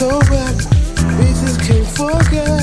cold blooded. We just can't forget.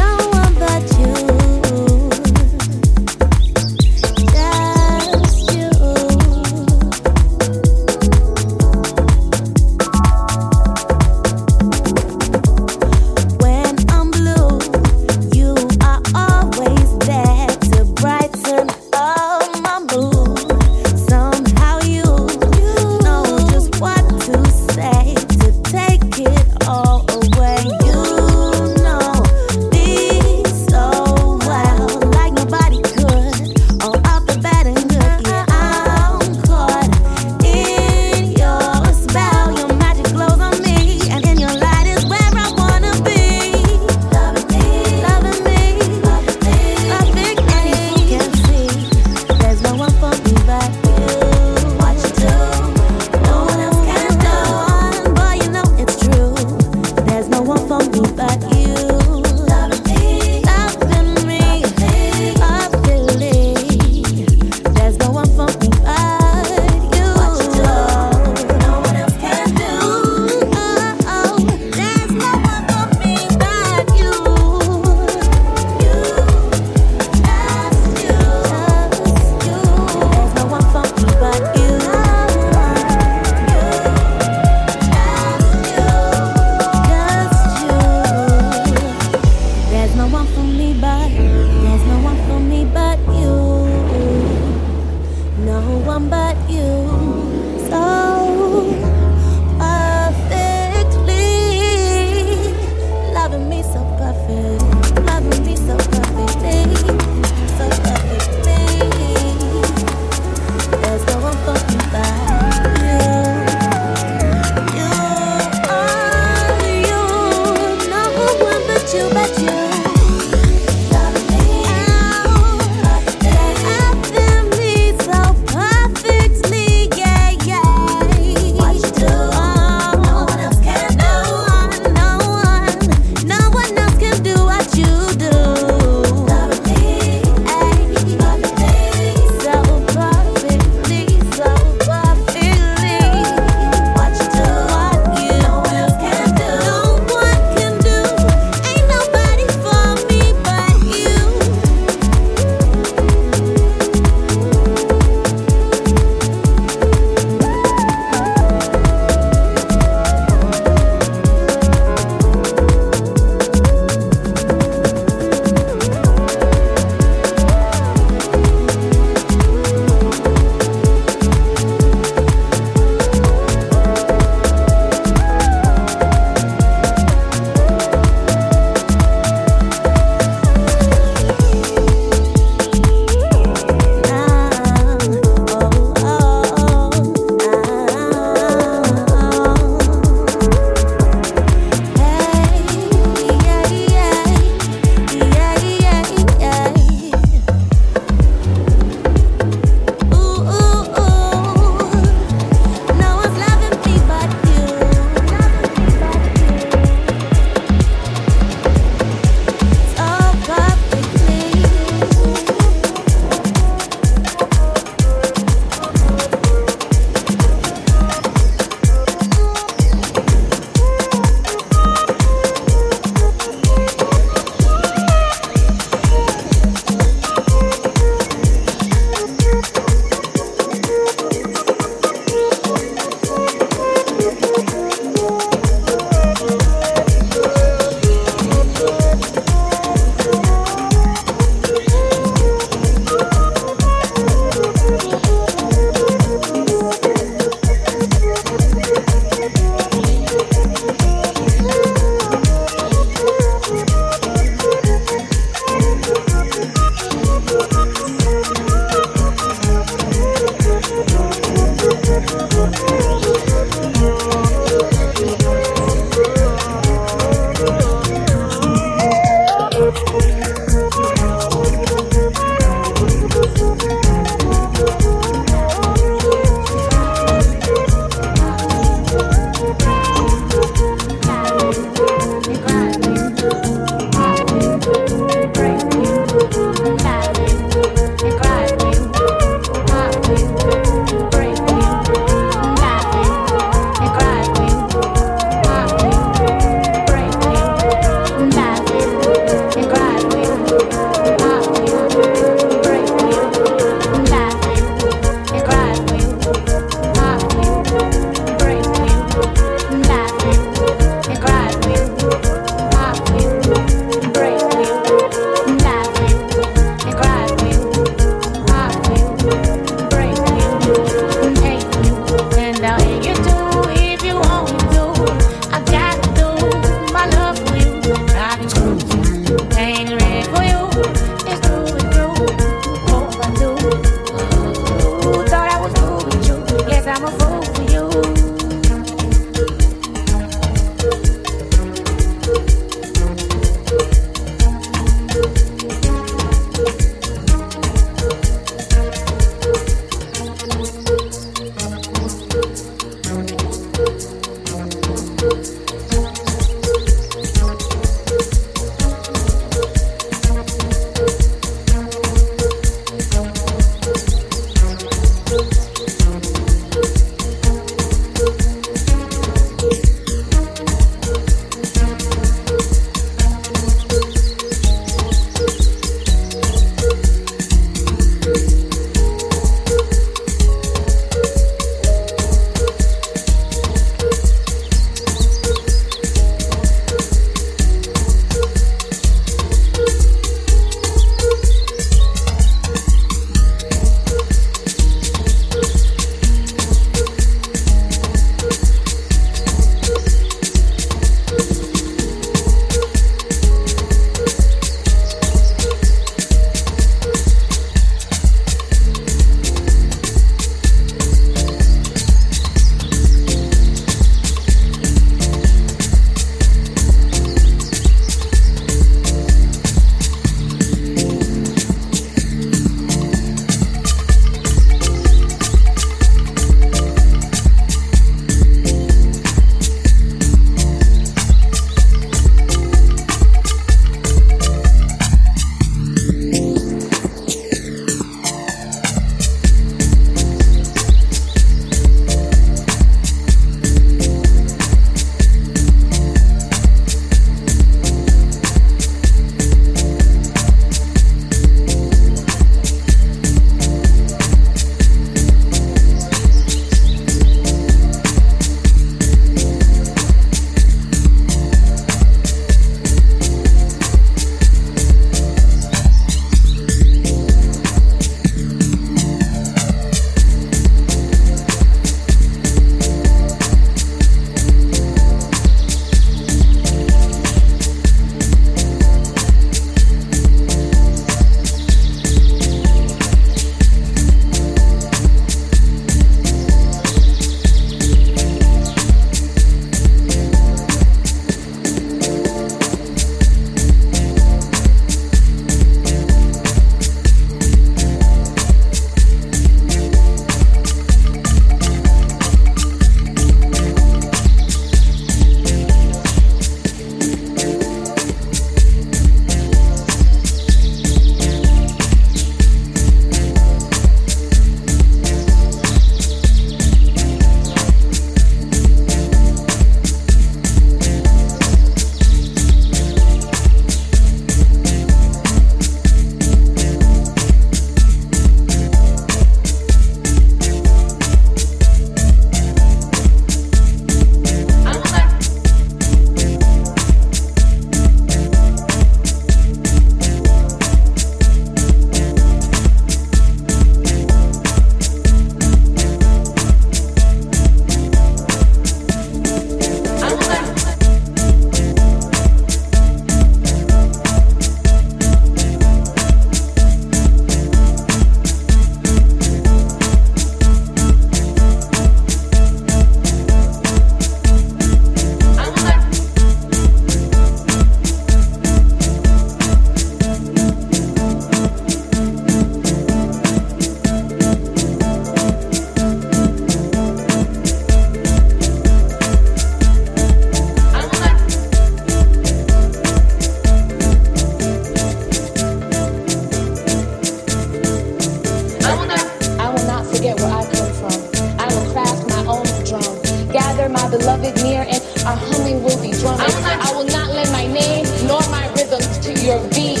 beloved near, and our humming will be drumming. I will not lend my name nor my rhythms to your beat.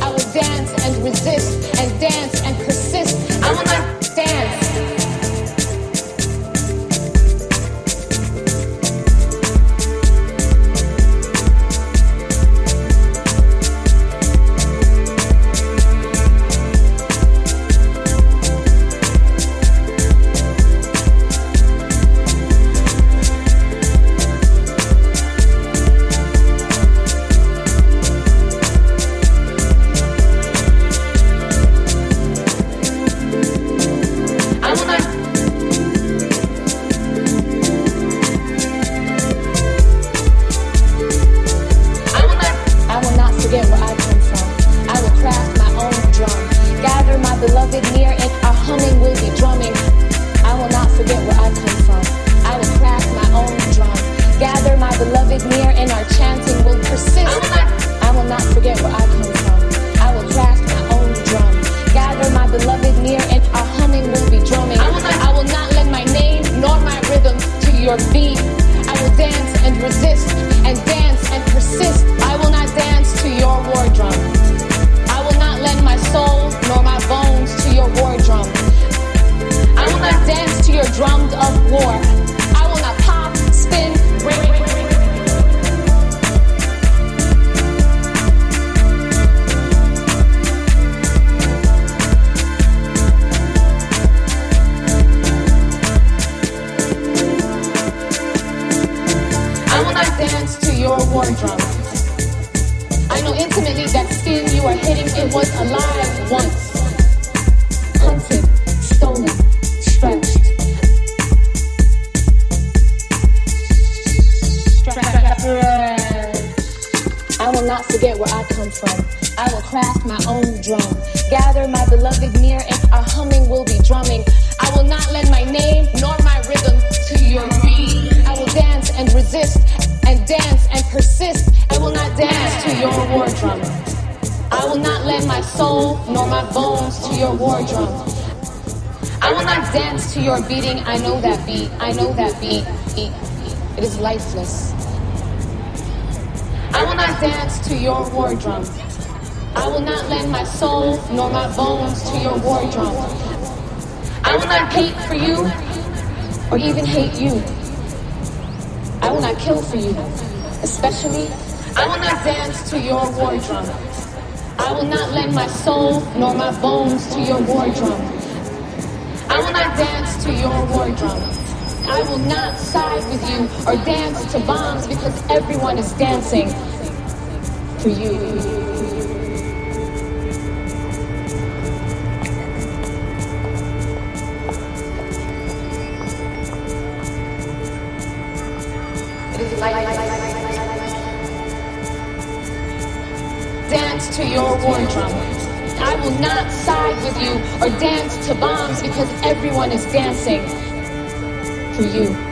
I will dance and resist and dance I will not dance to your beating. I know that beat. I know that beat. It is lifeless. I will not dance to your war drum. I will not lend my soul nor my bones to your war drum. I will not hate for you or even hate you. I will not kill for you. Especially, I will not dance to your war drum. I will not lend my soul nor my bones to your war drum. I will not dance to your war drum. I will not side with you or dance to bombs because everyone is dancing for you. Dance to your war drum. I will not side with you or dance to bombs because everyone is dancing for you.